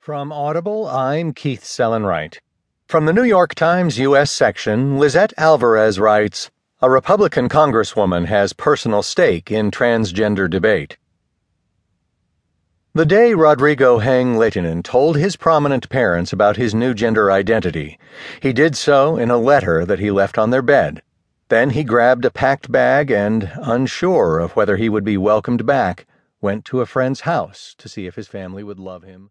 From Audible, I'm Keith Sellon-Wright. From the New York Times U.S. section, Lizette Alvarez writes A Republican Congresswoman has personal stake in transgender debate. The day Rodrigo Heng Lehtinen told his prominent parents about his new gender identity, he did so in a letter that he left on their bed. Then he grabbed a packed bag and, unsure of whether he would be welcomed back, went to a friend's house to see if his family would love him.